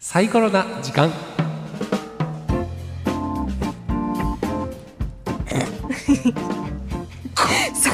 サイコロな時間。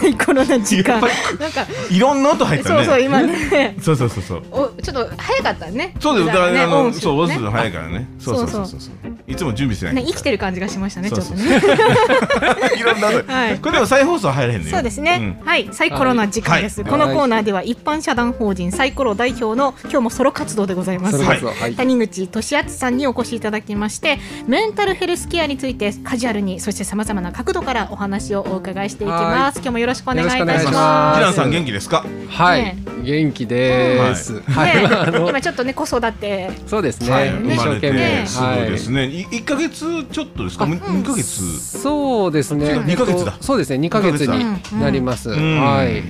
サイコロな時間。なんかいろんな音入ったね。そうそう今ね。そうそうそうそう。おちょっと早かったね。そうです。だからねあのそう押すねの早いからね。そうそうそうそそうう。いつも準備してないね生きてる感じがしましたねちょっとね。いろんな音。はい。これでも再放送入れへんのよ。そうですね、はい。サイコロな時間です、はい。このコーナーでは一般社団法人サイコロ代表の今日もソロ活動でございます。谷口俊敦さんにお越しいただきましてメンタルヘルスケアについてカジュアルにそしてさまざまな角度からお話をお伺いしていきます。今日もよろしくお願いいたしよろしくお願いしまます。ジランさん元気ですか？はい、ね。元気です、すはい、ねあの今ちょっとね子育て。そうですね、は生懸命、ね。そうですね。い。一ヶ月ちょっとですか？む二ヶ月？そうですね。二ヶ月だ。えっとそうですね。二ヶ月にうんなります、うん。はい。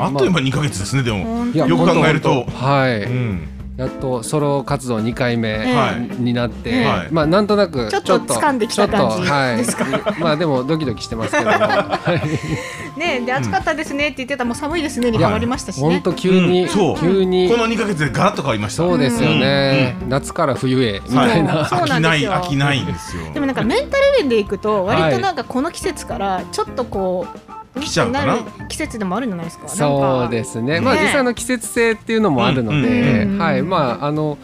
あっという間に二ヶ月ですねでも。よく考えると。はい、うんやっとソロ活動2回目はいになって、はい。まあなんとなくちょっと掴んできた感じちょっとはいですか？まあでもドキドキしてますけども、は い ねで暑かったですねって言ってたらもう寒いですねに変わりましたしね。本当急に、うん。そう。急にこの二ヶ月でガラッと変わりました。そうですよね、夏から冬へみたいな、そう飽きないなんですよ。飽きないんですよ。でもなんかメンタル面でいくと割となんかこの季節からちょっとこう来ちゃうかな？る季節でもあるんじゃないですか？そうですすね。まあね。実際の季節性っていうのもあるので、うんうんはい、まああの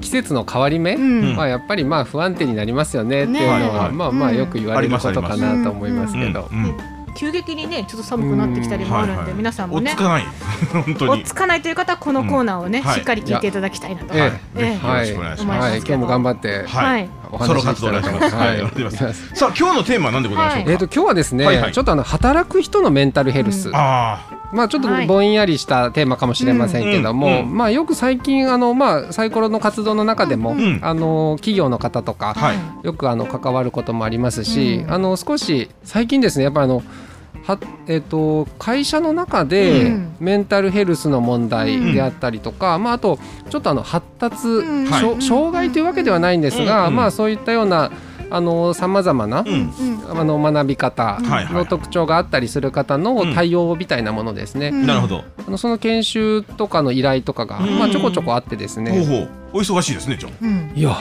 季節の変わり目、うん。まあやっぱりまあ不安定になりますよねっていうのは、まあまあうん。よく言われることかなと思いますけど。急激にねちょっと寒くなってきたりもあるんで、はいはい。皆さんもね追っつかない。本当に。追っつかないという方はこのコーナーをね、うんはい。しっかり聞いていただきたいなと、えい、しくお願いします。はい、今日も頑張ってはい。おソロ活動お願いします。はい。お願い。しますさあ今日のテーマは何でございましょうか？えっ、と今日はですね、はい。はいちょっとあの働く人のメンタルヘルス、あまあちょっとはい。ぼんやりしたテーマかもしれませんけども、うんうんまあよく最近あのまあサイコロの活動の中でも、んあの企業の方とか、あはい。よくあの関わることもありますし、うん。あの少し最近ですねやっぱりあのはえっと会社の中でうん。メンタルヘルスの問題であったりとか、まあ、あとちょっとあの発達、うん。障害というわけではないんですが、うん。まあ、そういったようなさまざまな、あの学び方の特徴があったりする方の対応みたいなものですね、うん。なるほど。あのその研修とかの依頼とかが、うん。まあ、ちょこちょこあってですほうね、ほう。お忙しいですねじゃあ。うん。いや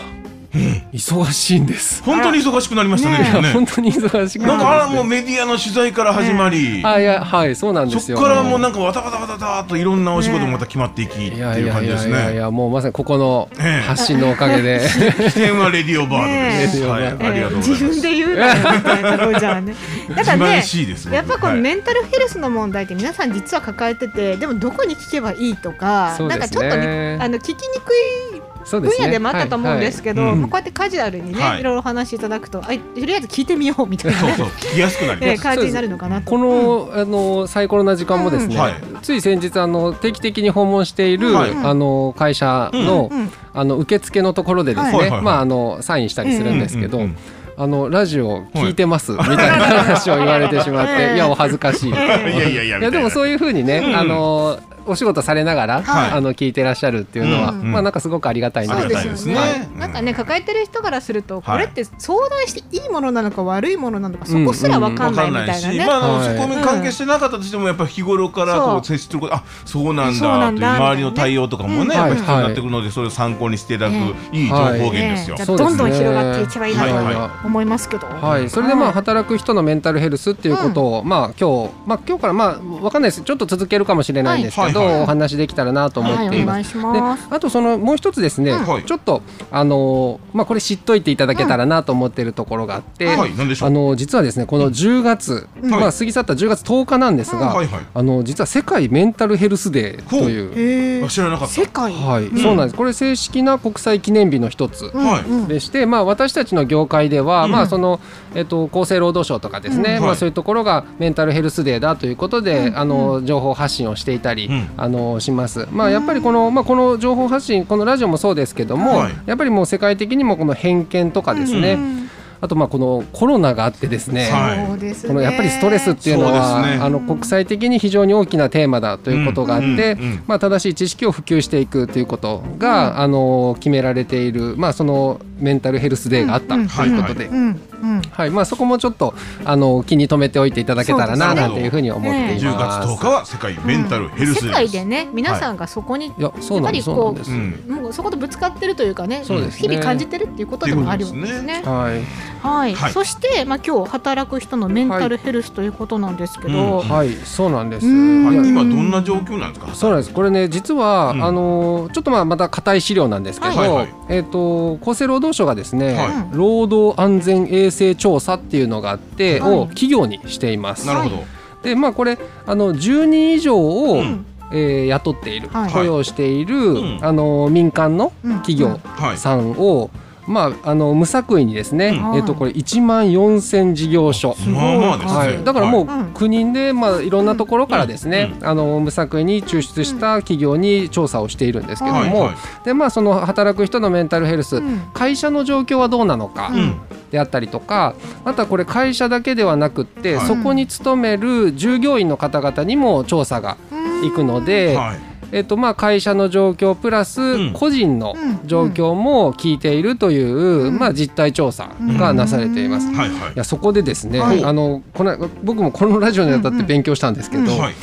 忙しいんです。本当に忙しくなりましたね。ね。本当に忙しくなんかあらもううメディアの取材から始まり。あいやはいそうなんですよ。そこからもうなんかわたわたわたわといろんなお仕事もまた決まっていきっていう感じですね。いやいやもうまさにここのええ。発信のおかげで、起点はレディオバードです。はいありがとうございます。自分で言うなよみたいなところじゃあね。だからねしいですやっぱこのはい。メンタルヘルスの問題って皆さん実は抱えててでもどこに聞けばいいとか、なんかちょっとねあの聞きにくいそうですね分野でもあったと思うんですけど、はいはい。うんまあこうやってカジュアルにね、はい。い、ろいろお話しいただくとあとりあえず聞いてみようみたいなねそうそう聞きやすくなりえーます。感じになるのかなと。この,、あのサイコロな時間もですね、うん。はい。つい先日あの定期的に訪問している、はい。あの会社の,、うん。あの受付のところでですね、まああのサインしたりするんですけど、うんうんうん。あのラジオ聞いてます、みたいな話を言われてしまって、うんいやお恥ずかしい。いやいやいやいやでもそういうふうにね、うん。あのお仕事されながら、はい。あの聞いてらっしゃるっていうのは、うん。まあなんかすごくありがたいなそうですね。よはい。なんかね抱えてる人からするとこはい。れって相談していいものなのか悪いものなのかそこすらわかんないみたいなね。まあ、あのはい。そこに関係してなかったとしてもやっぱ日頃からこそう。う接することあそうなんそうなんだ。だという周りの対応とかもね、うんやっぱ必要になはいってくるので、それを参考にしていただくねい。い情報源ですよ。ねじゃあそうですね。どんどん広がっていけばいいなとはいはい思いますけど。はい、それでまあ働く人のメンタルヘルスっていうことを、まあ今日、まあ今日からまあわかんないです。ちょっと続けるかもしれないんですけど、はい。はい。はいお話できたらなと思はい、っています。お願いします。であとそのもう一つですね、はい。ちょっとあのーまあこれ知っといていただけたらなと思っているところがあって、はい、なん。あの実はですねこの10月、まあ過ぎ去った10月10日なんですが、はいはい。あの実は世界メンタルヘルスデーという。知らなかった。世界？はい、ん。そうなんです。これ正式な国際記念日の一つ。はいうん。でして、まあ、私たちの業界では、まあそのえっと、厚生労働省とかですね、まあ、うんはい。そういうところがメンタルヘルスデーだということで、うん。あの情報発信をしていたり、うんあのします、まあ、やっぱりこの,、まあ、この情報発信このラジオもそうですけども、はい。やっぱりもう世界的にもこの偏見とかですね、うん。あとまあこのコロナがあってですね、はい。このやっぱりストレスっていうのはね。あの国際的に非常に大きなテーマだということがあって、うん。うん。うん。まあ、正しい知識を普及していくということが、あの決められている、まあ、そのメンタルヘルスデーがあったということで、うんうんはい。まあ、そこもちょっとあの気に留めておいていただけたらななんていうふうに思ってい10ます。月10日は世界メンタルヘルスデー世界でね。皆さんがそこに、いやっぱりこうそうなんもうそことぶつかってるというかねそうですね。日々感じてるっていうことでもあるんですね。はい。はい、はい。そして、まあ、今日働く人のメンタルヘルスということなんですけど、ははい、そうなんです。今どんな状況なんですか？そうなんです。これね、実は、うんあのーちょっとまあまた硬い資料なんですけど、はいはい。えっ、と厚生労働省がですね、はい。労働安全衛生調査っていうのがあって、はい。を企業にしています。なるほど。で、まあこれあの10人以上を、うん。えー雇っている、はい。雇用している、うんあのー民間のうん。企業はい。さんを、まああの無作為にですね、うん。えっ、とこれ1万4000事業所。はい、だからもうはい国で、まあ、いろんなところからですね、あの無作為に抽出した企業に調査をしているんですけども、はい。はい。でまあ、その働く人のメンタルヘルス、うん。会社の状況はどうなのかうん。であったりとかあとはこれ会社だけではなくって、はい。そこに勤める従業員の方々にも調査がいくので、はいえっとまあ、会社の状況プラスん。個人の状況も聞いているという、まあ、実態調査がなされています。はいはい。いやそこでですね、はい。あのこの僕もこのラジオにあたって勉強したんですけど、はい。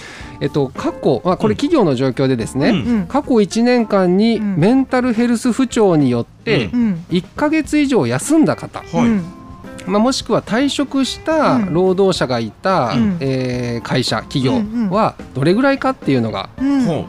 えっと、過去、まあ、これ企業の状況でですね、うん。うん。過去1年間にうん。メンタルヘルス不調によってううん。1ヶ月以上休んだ方、まあ、もしくは退職したうん。労働者がいた、うん。えー会社企業うんうん。はどれぐらいかっていうのが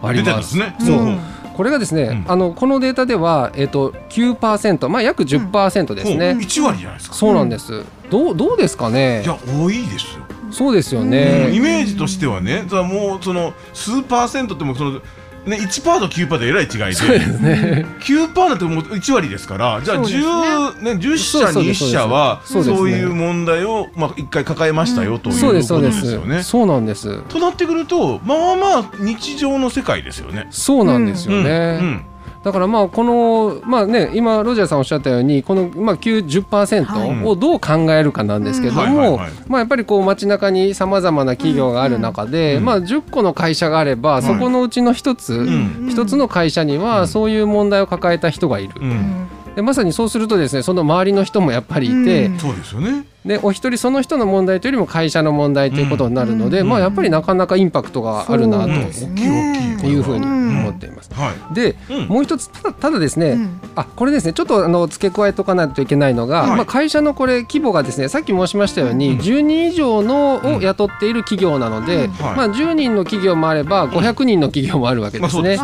あり出ますそう。ほこれがですね、うん。あのこのデータでは、えっと9%、まあ、約10%ですね。ほう。1割じゃないですか。そうなんです。どうどうですかね？い。や多いですよ。そうですようん。イね。メージとしてはね、だからもうその数パーセントってもうそのね1パーと9パーでえらい違いで、そうですね。9パーなんてもう1割ですから、じゃあそうですね10ね10そう社にそうです1社はそういう問題をまあ一回抱えましたよということですよねす。。そうなんです。となってくると、まあまあ日常の世界ですよね。そうなんですよね。うんだからまあこのまあね今ロジャーさんおっしゃったようにこのまあ90%をどう考えるかなんですけどもやっぱりこう街中にさまざまな企業がある中でうん。まあ10個の会社があればそこのうちの一つん。一つの会社にはそういう問題を抱えた人がいる。うんうん。でまさにそうするとですねその周りの人もやっぱりいてうん。そうですよね。でお一人その人の問題というよりも会社の問題ということになるのでうんまあやっぱりなかなかインパクトがあるなというふうにうん思っています。はい。でうんもう一つただただですね、うんあこれですねちょっとあの付け加えとかないといけないのが、はいまあ、会社のこれ規模がですねさっき申しましたように、うん10人以上のを雇っている企業なので、まあ、10人の企業もあれば500人の企業もあるわけですね。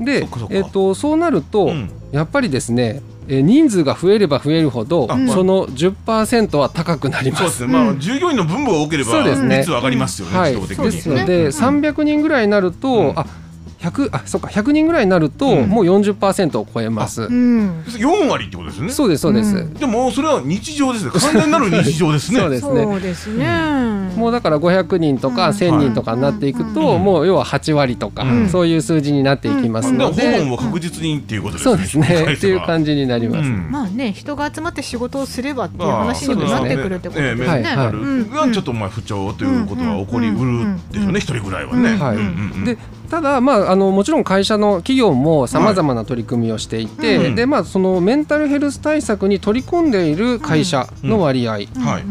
でえっとそうなると、うんやっぱりですねえー人数が増えれば増えるほど、あその10%は高くなります。そうですね。まあ従業員の分母が多ければそうですね率は上がりますよね。はい、自動的に。ですので、300人ぐらいになると、うんあ100あそうか100人ぐらいになると、うんもう40%を超えます。うん。4割ってことですね。そうですそうです。うんでもそれは日常ですね。完全なる日常ですね。そうですねそうですね。もうだから500人とかうん1000人とかになっていくと、うんもう要は8割とか、うんそういう数字になっていきますだからので、ホルモンは確実にっていうことですね。そうですね っていう感じじになります。まあね人が集まって仕事をすればっていう話にもなってくるってことですね。はいはいうんがちょっとまあ不調ということが起こりうるでしょうね。一人ぐらいはね。はいうんうんうんでただ、まあ、あのもちろん会社の企業もさまざまな取り組みをしていて、うんでまあ、そのメンタルヘルス対策に取り込んでいる会社の割合、はい。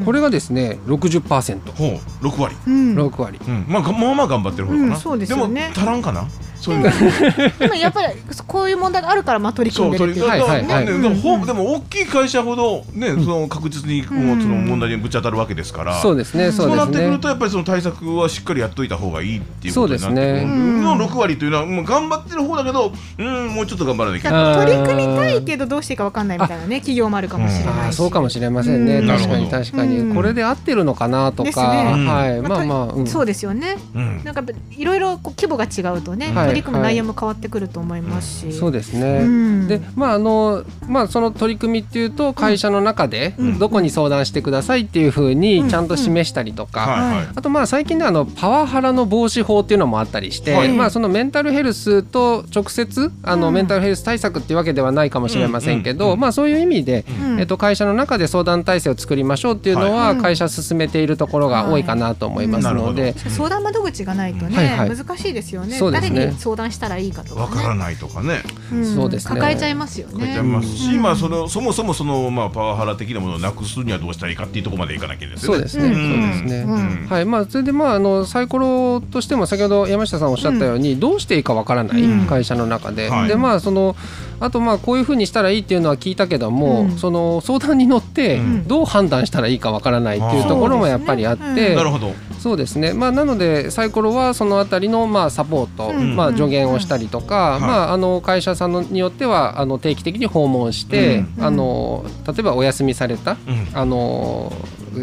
これがですね60%、ほう六割。うん。6割。うん。まあがまあまあ頑張ってる方かな。うんそうですよねも足らんかな？そういうの。でもやっぱりこういう問題があるからまあ取り組んでるっていうはいはいはい。でも大きい会社ほどねその確実にもうその問題にぶち当たるわけですから。そうですね、そうですね。そうなってくる。とやっぱりその対策はしっかりやっといた方がいいっていうことになってくる。そうですね。の6割というのはもう頑張ってる方だけどうんもうちょっと頑張らなきゃ。いけだないから取り組みたいけどどうしていいかわかんないみたいなね企業もあるかもしれないそうかもしれませんね、うん。確かに確かに、うん。これで合ってるのかなとですか、ね。はい、まあまあそうですよね。うん。なんかいろいろこう規模が違うとね、はい取り組む内容も変わってくると思いますし。そうですね。うん。でまああのまあその取り組みっていうと会社の中でうん。どこに相談してくださいっていうふうにちゃんと示したりとか、はいはい。あとまあ最近ではあのパワハラの防止法っていうのもあったりして、はい。まあそのメンタルヘルスと直接あのうん。メンタルヘルス対策っていうわけではないかもしれませんけど、まあそういう意味で、うん。えっと会社の中で相談体制を作りましょうっていうのははい。会社進めているところが多いかなと思いますので、はい。うんなるほ相談窓口がないとね、はいはい。難しいですよね。そうですね。誰に相談したらいいかとか、ね、わからないとかね。ん。そうですね。抱えちゃいますよ書いねてありますし、うん。まあそのそもそもそのまあパワハラ的なものをなくすにはどうしたらいいかっていうところまでいかなきゃいけないですよね。そうですね、うん。そうですね、うん。はい。まあ、それで、まあ、あのサイコロとしても先ほど山下さんおっしゃったように、どうしていいかわからない、うん。会社の中で、はい。でまあそのあとまあこういうふうにしたらいいっていうのは聞いたけども、うん。その相談に乗ってうん。どう判断したらいいかわからないっていうところもやっぱりあって、なるほど。そうですね、まあ、なのでサイコロはそのあたりのまあサポート、うん。まあ、助言をしたりとか、うん。まあ、あの会社さんのによってはあの定期的に訪問して、うん。あの例えばお休みされたうん。あの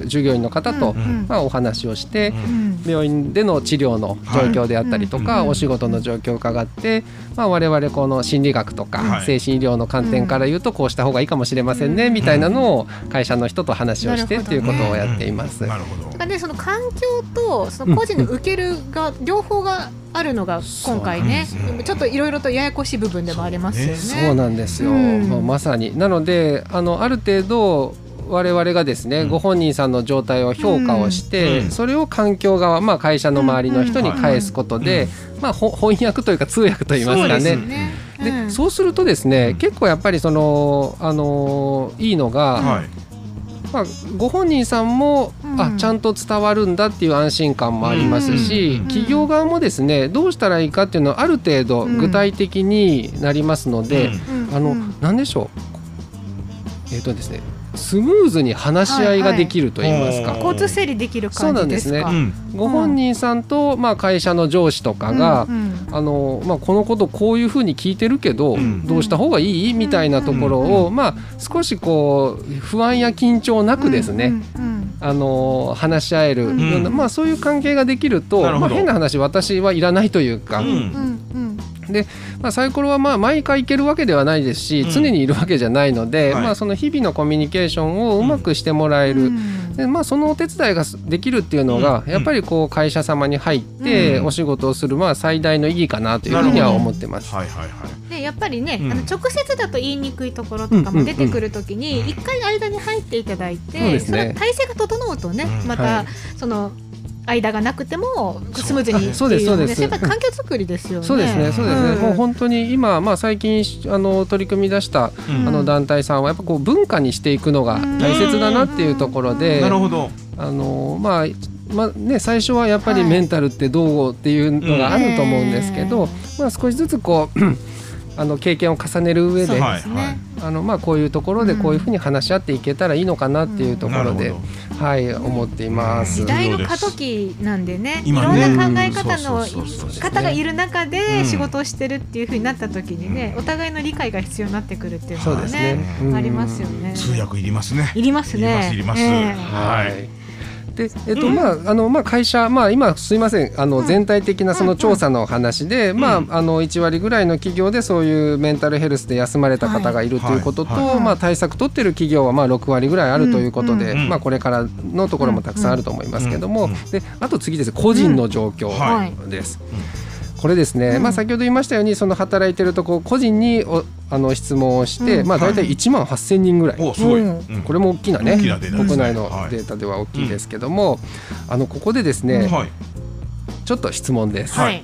従業員の方と、うん。まあ、お話をして、うん。病院での治療の状況であったりとか、はいお仕事の状況を伺って、まあ、我々この心理学とか、はい。精神医療の観点から言うとこうした方がいいかもしれませんね、うん。みたいなのを会社の人と話をしてっていうことをやっています。なるほど。だ。からねその環境とその個人の受けるが両方があるのが今回ねちょっといろいろとややこしい部分でもありますよね。そうなんですよ、まさに。なのであのある程度我々がですね、うん。ご本人さんの状態を評価をして、うん。それを環境側、まあ、会社の周りの人に返すことで、まあ、ほ翻訳というか通訳といいますかね。ね。でうん。そうするとですね、うん。結構やっぱりその、あのーいいのが、はい。まあ、ご本人さんも、うん。あちゃんと伝わるんだっていう安心感もありますし、うん。企業側もですねどうしたらいいかっていうのはある程度うん具体的になりますので、あの、うん。なんでしょう。えっ、とですねスムーズに話し合いができると言いますか、はい交通整理できる感じですか？そううん。ご本人さんと、まあ、会社の上司とかが、うんうん。あのまあ、このことこういうふうに聞いてるけど、うん。どうした方がいい？みたいなところを、まあ、少しこう不安や緊張なくですね、うんうんあの話し合えるような、うん。まあ、そういう関係ができるとまあ、変な話私はいらないというか、うんうんうんまあ、サイコロはまあ毎回行けるわけではないですし、うん。常にいるわけじゃないので、はい。まあ、その日々のコミュニケーションをうまくしてもらえる、うん。でまあ、そのお手伝いができるっていうのが、うん。やっぱりこう会社様に入ってうん。お仕事をするまあ最大の意義かなというふうには思ってます。はいはいはい。でやっぱりね、うん。あの直接だと言いにくいところとかも出てくるときに一回間に入っていただいて、そうですね。の体制が整うとね、うん。また、はい。その間がなくてもスムーズにっていうそうですそうです。ねやっぱり環境作りですよね。そうですね、そうですね、ん。もう本当に今、まあ、最近あの取り組み出したうん。あの団体さんはやっぱこう文化にしていくのが大切だなっていうところで、なるほど。あのまあまあね、最初はやっぱりメンタルってどうっていうのがあると思うんですけど、まあ、少しずつこう あの経験を重ねる上で、ね。あのまあ、こういうところでこういうふうに話し合っていけたらいいのかなっていうところで、なるほはい、思っています。時。代の過渡期なんでねいろんな考え方の方がいる中うでん。仕事をしてるっていうふうになった時にね、お互いの理解が必要になってくるっていうのはねありますよね。通訳いりますね。いりますね。いりますいります。ええ。はいでえっとまああのまあ会社まあ今すいません。あの全体的なその調査の話で、まああの1割ぐらいの企業でそういうメンタルヘルスで休まれた方がいるということと、はい。はい。まあ対策取ってる企業はまあ6割ぐらいあるということで、まあこれからのところもたくさんあると思いますけども、であと次です。個人の状況はい。です。これですね、うん。まあ、先ほど言いましたようにその働いてるとこ個人におあの質問をして、うん。まあ、大体1万8000人ぐらい、おすごい。これも大きなね大きなデータですね。国内のはい。データでは大きいですけども、あのここでですね、はい。ちょっと質問です。はい。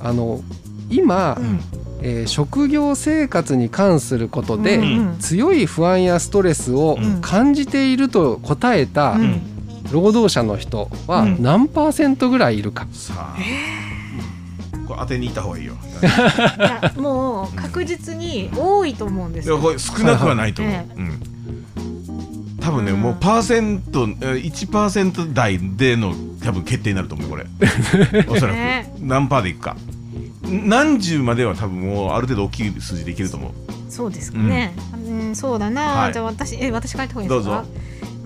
あの今、うん。えー職業生活に関することで、うん。強い不安やストレスをうん。感じていると答えたうん。労働者の人はうん。何パーセントぐらいいるか、さあ。これ当てに行った方がいいよ。いやもう確実に多いと思うんですよ。いやこれ少なくはないと思う。えうん。多分ね、うん。もうパーセントえー1%台での多分決定になると思うこれ。おそらく。ね。何パーでいくか。何十までは多分もうある程度大きい数字でいけると思う。そうですかね。うん、そうだな、はい。じゃあ私え私書いた方がいいですか？どうぞ。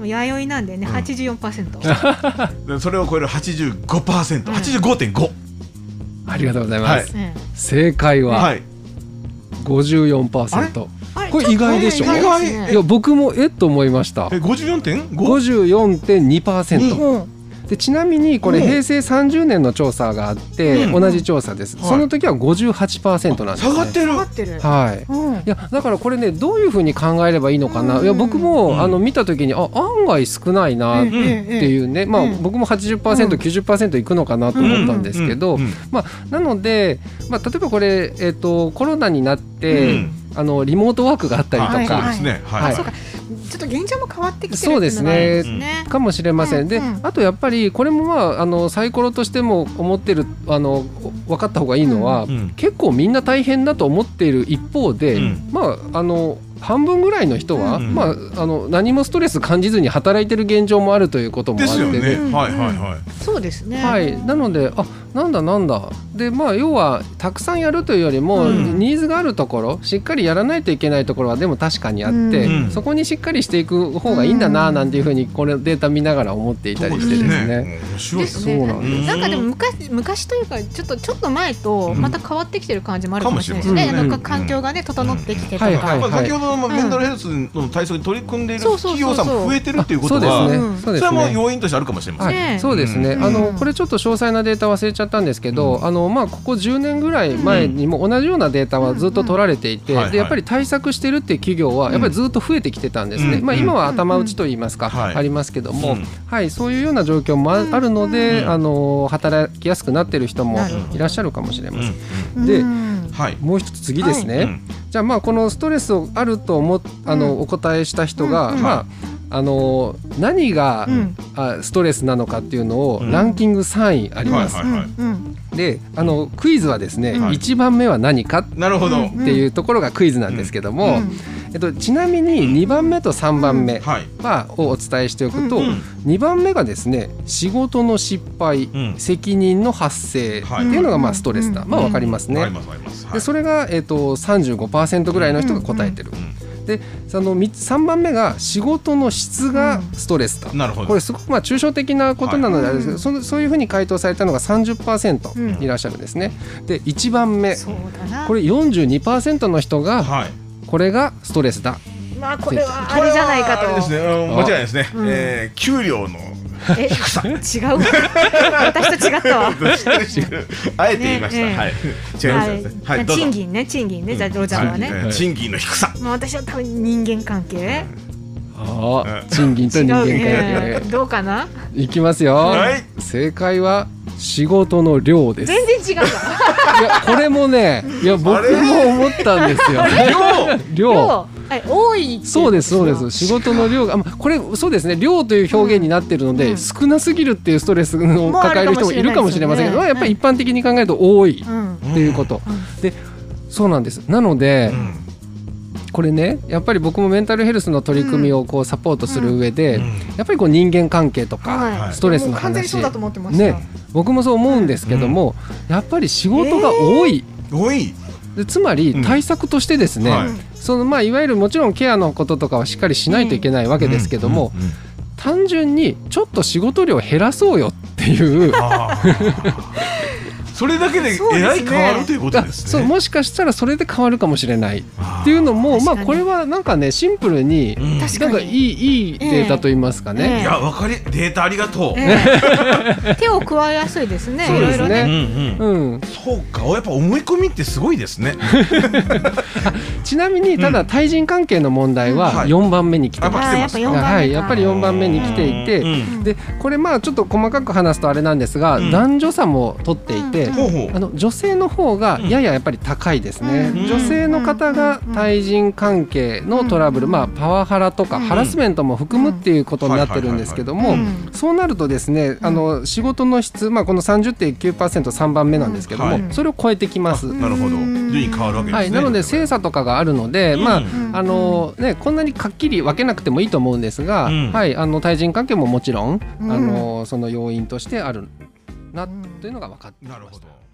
弥生なんでね、うん。八十四パーセント。でそれを超える 85%85.5、ありがとうございます、え正解ははい。54%、えはいこれ意外でしょ？意外いや僕もえっと思いました。え 54.5? 54.2%、うんでちなみにこれうん。平成30年の調査があって、うん。同じ調査です、はい。その時は58%なんですね。下がってる。下がってる。はい。うん。いやだからこれねどういうふうに考えればいいのかな、うん。いや僕も、うん。あの見た時にあ案外少ないなっていうね、まあ、うん。僕も 80%90% いくのかなと思ったんですけど、うん。うん。まあ、なので、まあ、例えばこれ、えっとコロナになって、うん。あのリモートワークがあったりとか、はいそうですね。ははいい。そうか。ちょっと現状も変わってきてるそうですね。ね。かもしれません、でうん。うんあとやっぱりこれもまああのサイコロとしても思ってるあの分かった方がいいのは、うん。結構みんな大変だと思っている一方で、うん。まああの半分ぐらいの人は、うん。まあ、あの何もストレス感じずに働いてる現状もあるということもあってですよね。うん。はいはいはい。そうですね。はい、なのであなんだなんだ。でまあ要はたくさんやるというよりも、うん。ニーズがあるところしっかりやらないといけないところはでも確かにあって、うん。そこにしっかりしていく方がいいんだななんていうふうにこれデータ見ながら思っていたりしてですね。面白いですそうなんです。なんかでも昔昔というかちょっとちょっと前とまた変わってきてる感じもあるかもしれないですね。なんか環境がね整ってきてとか。先ほどのまあメンタルヘルスの対策に取り組んでいる企業さんも増えてるっていうことそうですはそれはも要因としてあるかもしれません。そうですね、うん。あのこれちょっと詳細なデータ忘れちゃったんですけど、あのまあ、ここ10年ぐらい前にも同じようなデータはずっと取られていて、うんうんでやっぱり対策してるっていう企業はやっぱりずっと増えてきてたんですね、うん。まあ、今は頭打ちといいますか、はい。ありますけども、うん。はい、そういうような状況もああるので、うん。あの働きやすくなってる人もいらっしゃるかもしれません。うん。でうん。はい。もう一つ次ですね、うん。じゃあまあこのストレスをあると思っあの、うん。お答えした人が、うん。まああの何が、うん。あストレスなのかっていうのをうん。ランキング3位あります。はいはいうんであのクイズはですね、うん1番目は何か？っなるほど。うんていうところがクイズなんですけども、うん。えっと、ちなみに2番目と3番目はい。は、をお伝えしておくと、うん2番目がですね仕事の失敗、うん。責任の発生ってはいいうのがまあストレスだ、うん。まあわかりますね。でそれが、えっと35%ぐらいの人が答えてる。でその3番目が仕事の質がストレスだ。なるほどこれすごくまあ抽象的なことなのであれですけど、はいそのそういうふうに回答されたのが30%いらっしゃるんですね。で1番目。これ42%の人がはいこれがストレスだ。まあこれはあれじゃないかと。ですねうん間違いですねうんえー給料のえ違う。私と違ったわ。あえて言いました。ねはい。違いますねはい賃金ね賃金ね。じゃあロジャーはね。賃金の低さまあ私は多分人間関係。あうん賃金と人間関係。どうかな？いきますよ、はい。正解は仕事の量です。全然違うわ。いやこれもねいや僕も思ったんですよ。量？量。はい多いそうですそうです。仕事の量があまあこれそうですね。量という表現になってるので、うん。少なすぎるっていうストレスを抱える人もいるかもしれませんけど、やっぱり一般的に考えると多いうん。っていうこと、うん。でそうなんです。なので、うんこれねやっぱり僕もメンタルヘルスの取り組みをこうサポートする上で、うん。やっぱりこう人間関係とか、はい。ストレスの話。ね。僕もそう思うんですけども、やっぱり仕事が多い、多い。でつまりうん。対策としてですね、はい。そのまあいわゆるもちろんケアのこととかはしっかりしないといけないわけですけども、うん。うん。うん。単純にちょっと仕事量減らそうよっていう それだけでえらい変わるということあですね。そうもしかしたらそれで変わるかもしれない。っていうのもまあこれはなんかねシンプルにうん。確なんかいいいいデータと言いますかえねい。やわかりデータありがとう。ええ。手を加えやすいですね。そうですね。いろいろね。うんうん。うん、そうかやっぱ思い込みってすごいですね。ちなみにただ対人関係の問題ははい。4番目に来てます。やっぱ四番目か。はい、やっぱり4番目に来ていて、うん。でこれまあちょっと細かく話すとあれなんですが、うん。男女差も取っていて、うんほうほう。あの女性の方がやややっぱり高いですね、うん。女性の方が対人関係のトラブル、まあ、パワハラとかうん。ハラスメントも含むっていうことになってるんですけども、うん。そうなるとですねあの仕事の質、まあ、この 30.9%3 番目なんですけども、はい。それを超えてきます。なるほど。順位変わるわけですね。はい、なので精査とかがあるので、まあうん。あのね、こんなにはっきり分けなくてもいいと思うんですが、うん。はい、あの対人関係ももちろん、うん。あのその要因としてあるなというのが分かってきました。なるほど